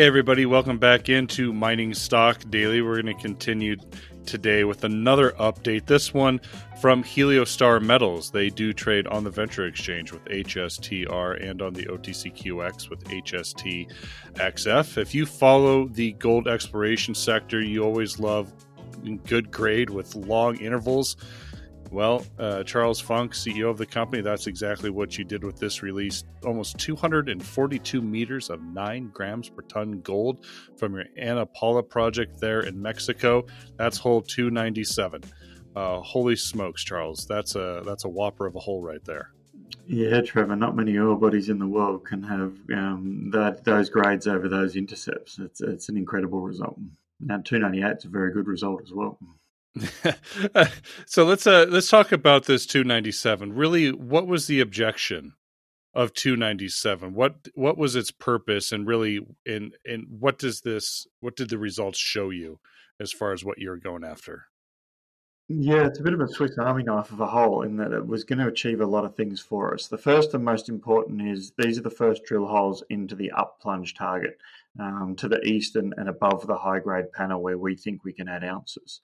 Hey, everybody, welcome back into Mining Stock Daily. We're going to continue today with another update. This one from Heliostar Metals. They do trade on the Venture Exchange with HSTR and on the OTCQX with HSTXF. If you follow the gold exploration sector, you always love good grade with long intervals. Well, uh, Charles Funk, CEO of the company, that's exactly what you did with this release. Almost 242 meters of 9 grams per ton gold from your Ana Paula project there in Mexico. That's hole 297. Uh, holy smokes, Charles! That's a that's a whopper of a hole right there. Yeah, Trevor. Not many ore bodies in the world can have um, that those grades over those intercepts. It's it's an incredible result. Now, 298 is a very good result as well. so let's uh let's talk about this 297. Really, what was the objection of 297? What what was its purpose, and really, and in what does this what did the results show you as far as what you're going after? Yeah, it's a bit of a Swiss Army knife of a hole in that it was going to achieve a lot of things for us. The first and most important is these are the first drill holes into the up plunge target um, to the east and, and above the high grade panel where we think we can add ounces.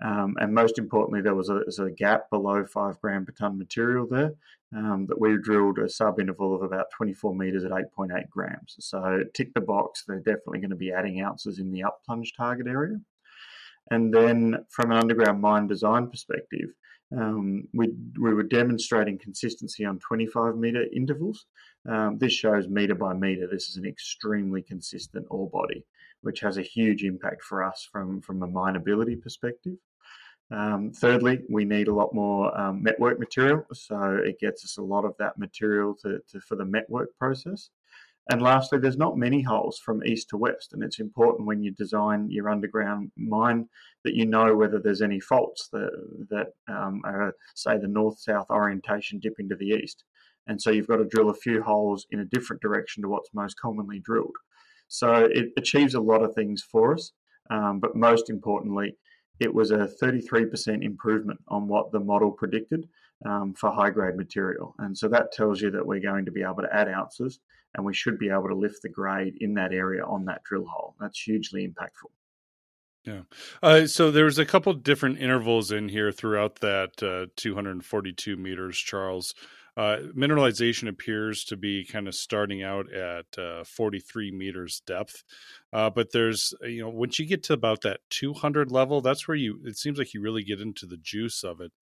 Um, and most importantly, there was a, was a, gap below five gram per ton material there um, that we drilled a sub interval of about 24 meters at 8.8 grams. So tick the box. They're definitely going to be adding ounces in the up plunge target area. And then from an underground mine design perspective, um, we, we were demonstrating consistency on 25 meter intervals. Um, this shows meter by meter. This is an extremely consistent ore body, which has a huge impact for us from, from a mineability perspective. Um, thirdly, we need a lot more um, network material, so it gets us a lot of that material to, to, for the network process. And lastly, there's not many holes from east to west, and it's important when you design your underground mine that you know whether there's any faults that that um, are, say, the north-south orientation dipping to the east. And so you've got to drill a few holes in a different direction to what's most commonly drilled. So it achieves a lot of things for us, um, but most importantly, it was a 33% improvement on what the model predicted um, for high grade material. And so that tells you that we're going to be able to add ounces and we should be able to lift the grade in that area on that drill hole. That's hugely impactful. Yeah. Uh, so there was a couple different intervals in here throughout that uh, 242 meters, Charles. Uh, mineralization appears to be kind of starting out at uh, 43 meters depth, uh, but there's you know once you get to about that 200 level, that's where you it seems like you really get into the juice of it.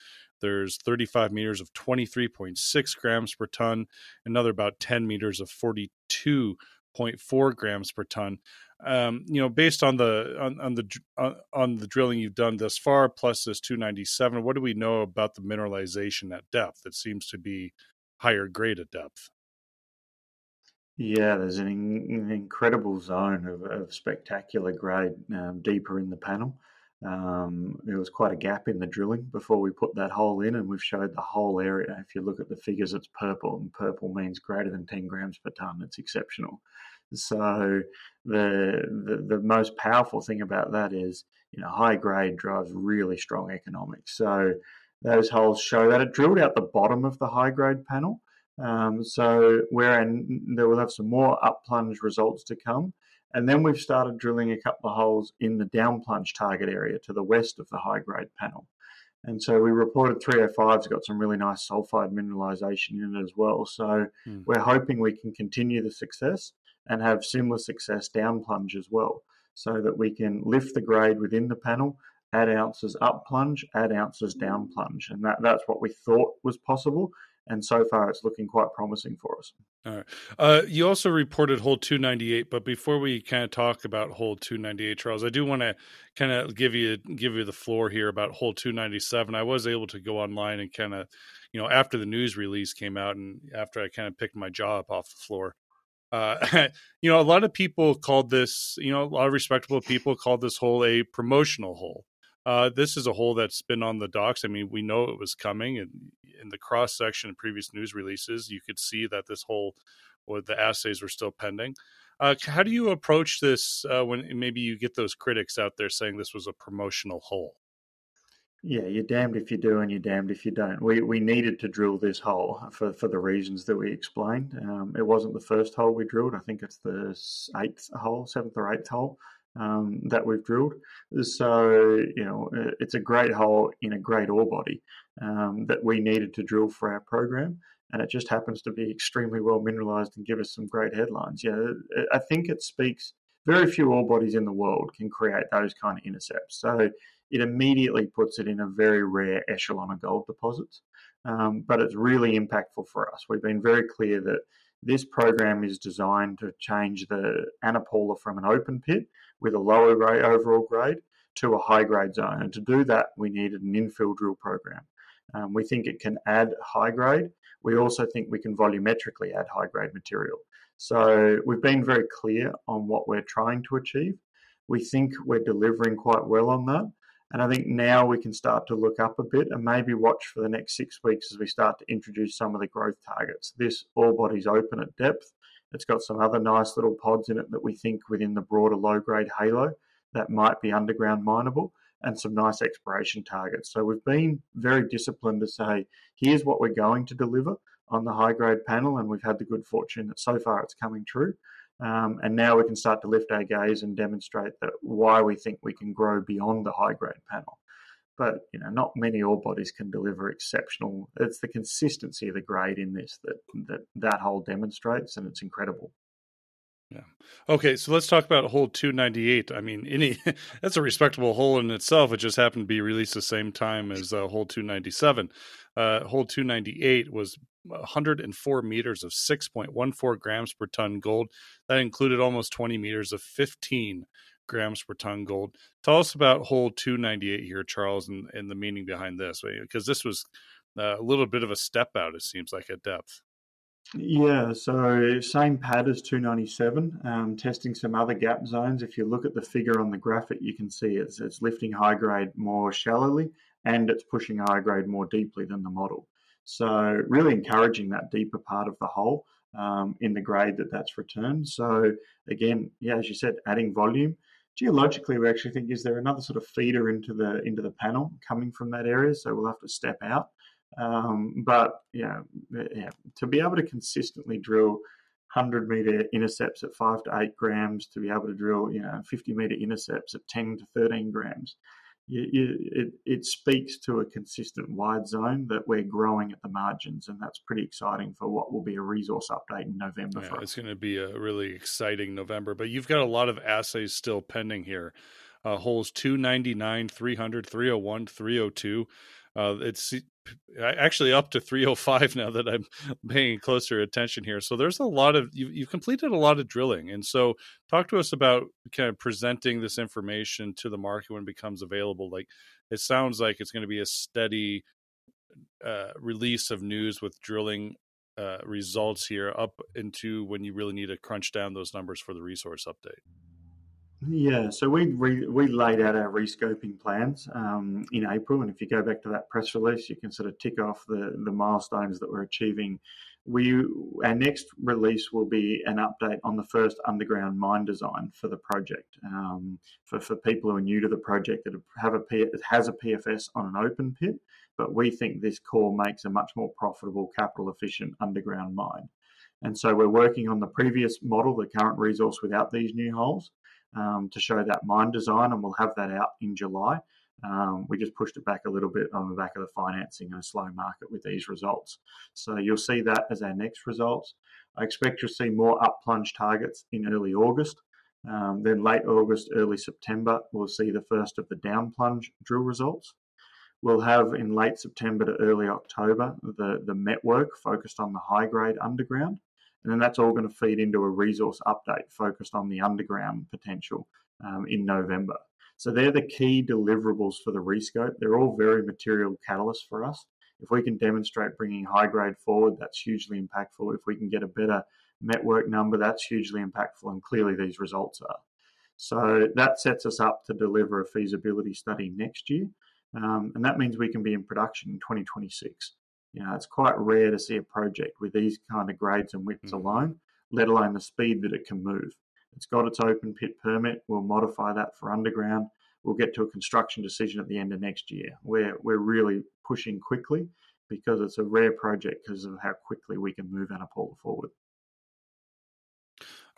There's 35 meters of 23.6 grams per ton, another about 10 meters of 42.4 grams per ton. Um, you know, based on the on, on the on, on, the drilling you've done thus far, plus this 297, what do we know about the mineralization at depth? It seems to be higher grade at depth. Yeah, there's an, in, an incredible zone of, of spectacular grade um, deeper in the panel. Um, there was quite a gap in the drilling before we put that hole in, and we've showed the whole area. If you look at the figures, it's purple, and purple means greater than 10 grams per ton. It's exceptional. So the, the the most powerful thing about that is, you know, high grade drives really strong economics. So those holes show that it drilled out the bottom of the high grade panel. Um, so we're in, there will have some more up plunge results to come. And then we've started drilling a couple of holes in the down plunge target area to the west of the high grade panel. And so we reported 305's got some really nice sulfide mineralization in it as well. So mm. we're hoping we can continue the success and have similar success down plunge as well, so that we can lift the grade within the panel, add ounces up plunge, add ounces down plunge. And that, that's what we thought was possible and so far it's looking quite promising for us. All right. Uh, you also reported hole 298, but before we kind of talk about hole 298, Charles, I do want to kind of give you give you the floor here about hole 297. I was able to go online and kind of, you know, after the news release came out and after I kind of picked my jaw up off the floor. Uh, you know, a lot of people called this, you know, a lot of respectable people called this hole a promotional hole. Uh, this is a hole that's been on the docks. I mean, we know it was coming, and in the cross section of previous news releases, you could see that this hole, or the assays were still pending. Uh, how do you approach this uh, when maybe you get those critics out there saying this was a promotional hole? Yeah, you're damned if you do and you're damned if you don't. We, we needed to drill this hole for, for the reasons that we explained. Um, it wasn't the first hole we drilled. I think it's the eighth hole, seventh or eighth hole um, that we've drilled. So, you know, it's a great hole in a great ore body um, that we needed to drill for our program. And it just happens to be extremely well mineralized and give us some great headlines. Yeah, I think it speaks. Very few ore bodies in the world can create those kind of intercepts. So it immediately puts it in a very rare echelon of gold deposits. Um, but it's really impactful for us. We've been very clear that this program is designed to change the Ana from an open pit with a lower grade overall grade to a high grade zone. And to do that, we needed an infill drill program. Um, we think it can add high grade. We also think we can volumetrically add high grade material. So we've been very clear on what we're trying to achieve. We think we're delivering quite well on that. And I think now we can start to look up a bit and maybe watch for the next six weeks as we start to introduce some of the growth targets. This ore body's open at depth. It's got some other nice little pods in it that we think within the broader low grade halo that might be underground mineable and some nice exploration targets. So we've been very disciplined to say, here's what we're going to deliver on the high grade panel, and we've had the good fortune that so far it's coming true. Um, and now we can start to lift our gaze and demonstrate that why we think we can grow beyond the high grade panel. But you know, not many ore bodies can deliver exceptional. It's the consistency of the grade in this that that that hole demonstrates, and it's incredible. Yeah. Okay, so let's talk about hole 298. I mean, any that's a respectable hole in itself. It just happened to be released the same time as uh, hole 297. Uh, hole 298 was 104 meters of 6.14 grams per ton gold. That included almost 20 meters of 15 grams per ton gold. Tell us about hole 298 here, Charles, and, and the meaning behind this, because this was uh, a little bit of a step out, it seems like, at depth. Yeah, so same pad as 297, um, testing some other gap zones. If you look at the figure on the graphic, you can see it's, it's lifting high grade more shallowly and it's pushing high grade more deeply than the model. So really encouraging that deeper part of the hole um, in the grade that that's returned. So again, yeah, as you said, adding volume. Geologically, we actually think is there another sort of feeder into the into the panel coming from that area, so we'll have to step out. Um, but yeah, yeah, to be able to consistently drill 100 meter intercepts at five to eight grams, to be able to drill you know 50 meter intercepts at 10 to 13 grams, you, you, it, it speaks to a consistent wide zone that we're growing at the margins, and that's pretty exciting for what will be a resource update in November. Yeah, it's going to be a really exciting November, but you've got a lot of assays still pending here. Uh, holes 299, 300, 301, 302. Uh, it's actually up to 305 now that I'm paying closer attention here. So there's a lot of you've, you've, completed a lot of drilling, and so talk to us about kind of presenting this information to the market when it becomes available. Like it sounds like it's going to be a steady uh, release of news with drilling uh, results here up into when you really need to crunch down those numbers for the resource update. Yeah, so we re, we laid out our rescoping plans um, in April, and if you go back to that press release, you can sort of tick off the the milestones that we're achieving. We our next release will be an update on the first underground mine design for the project. Um, for for people who are new to the project that have a P, has a PFS on an open pit, but we think this core makes a much more profitable, capital efficient underground mine. And so we're working on the previous model, the current resource without these new holes um, to show that mine design, and we'll have that out in July. Um, we just pushed it back a little bit on the back of the financing and a slow market with these results. So you'll see that as our next results. I expect you'll see more up plunge targets in early August. Um, then late August, early September, we'll see the first of the down plunge drill results. We'll have in late September to early October the, the network focused on the high grade underground. And then that's all going to feed into a resource update focused on the underground potential um, in November. So they're the key deliverables for the rescope. They're all very material catalysts for us. If we can demonstrate bringing high grade forward, that's hugely impactful. If we can get a better network number, that's hugely impactful. And clearly, these results are. So that sets us up to deliver a feasibility study next year. Um, and that means we can be in production in 2026. You know, it's quite rare to see a project with these kind of grades and widths mm-hmm. alone, let alone the speed that it can move. It's got its open pit permit. We'll modify that for underground. we'll get to a construction decision at the end of next year. We're, we're really pushing quickly because it's a rare project because of how quickly we can move Ana Paula forward.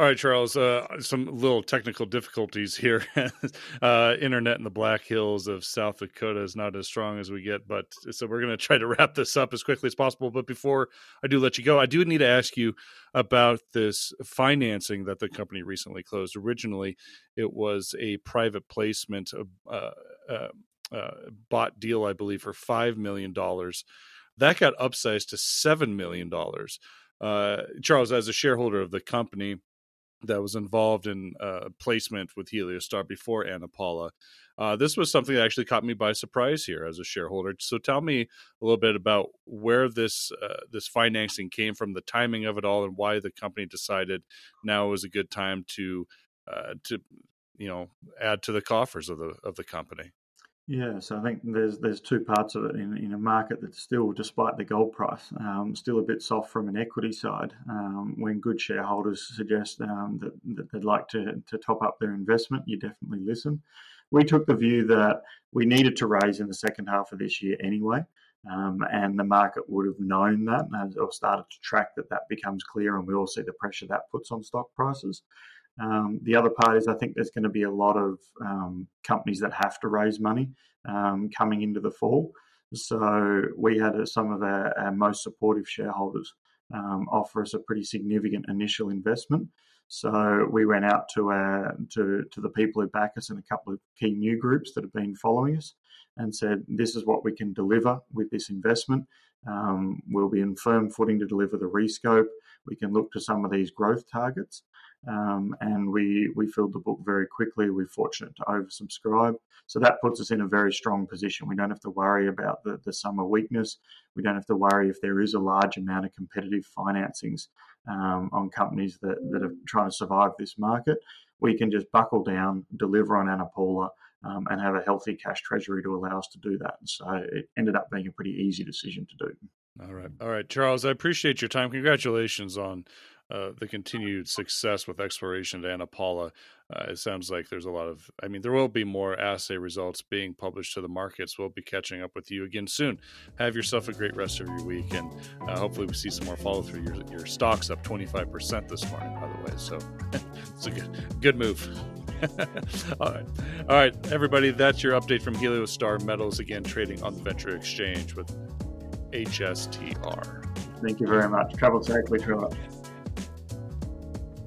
All right, Charles. Uh, some little technical difficulties here. uh, internet in the Black Hills of South Dakota is not as strong as we get, but so we're going to try to wrap this up as quickly as possible. But before I do let you go, I do need to ask you about this financing that the company recently closed. Originally, it was a private placement, uh, uh, uh, bought deal, I believe, for five million dollars. That got upsized to seven million dollars. Uh, Charles, as a shareholder of the company, that was involved in uh, placement with Heliostar before Ana Paula. Uh, this was something that actually caught me by surprise here as a shareholder. So tell me a little bit about where this uh, this financing came from, the timing of it all, and why the company decided now was a good time to uh, to you know add to the coffers of the of the company. Yeah, so I think there's there's two parts of it in, in a market that's still, despite the gold price, um, still a bit soft from an equity side. Um, when good shareholders suggest um, that, that they'd like to, to top up their investment, you definitely listen. We took the view that we needed to raise in the second half of this year anyway, um, and the market would have known that or started to track that that becomes clear, and we all see the pressure that puts on stock prices. Um, the other part is I think there's going to be a lot of um, companies that have to raise money um, coming into the fall. So we had uh, some of our, our most supportive shareholders um, offer us a pretty significant initial investment. So we went out to our to to the people who back us and a couple of key new groups that have been following us, and said this is what we can deliver with this investment. Um, we'll be in firm footing to deliver the rescope. We can look to some of these growth targets, um, and we we filled the book very quickly. We're fortunate to oversubscribe, so that puts us in a very strong position. We don't have to worry about the, the summer weakness. We don't have to worry if there is a large amount of competitive financings um, on companies that, that are trying to survive this market. We can just buckle down, deliver on Ana Paula, um, and have a healthy cash treasury to allow us to do that. So it ended up being a pretty easy decision to do. All right, all right, Charles. I appreciate your time. Congratulations on uh, the continued success with exploration at Ana Paula. Uh, it sounds like there's a lot of, I mean, there will be more assay results being published to the markets. We'll be catching up with you again soon. Have yourself a great rest of your week, and uh, hopefully we see some more follow through. Your, your stock's up 25% this morning, by the way, so it's a good, good move. All right. All right, everybody, that's your update from Heliostar Metals, again, trading on the Venture Exchange with HSTR. Thank you very much. Travel safely, Trevor.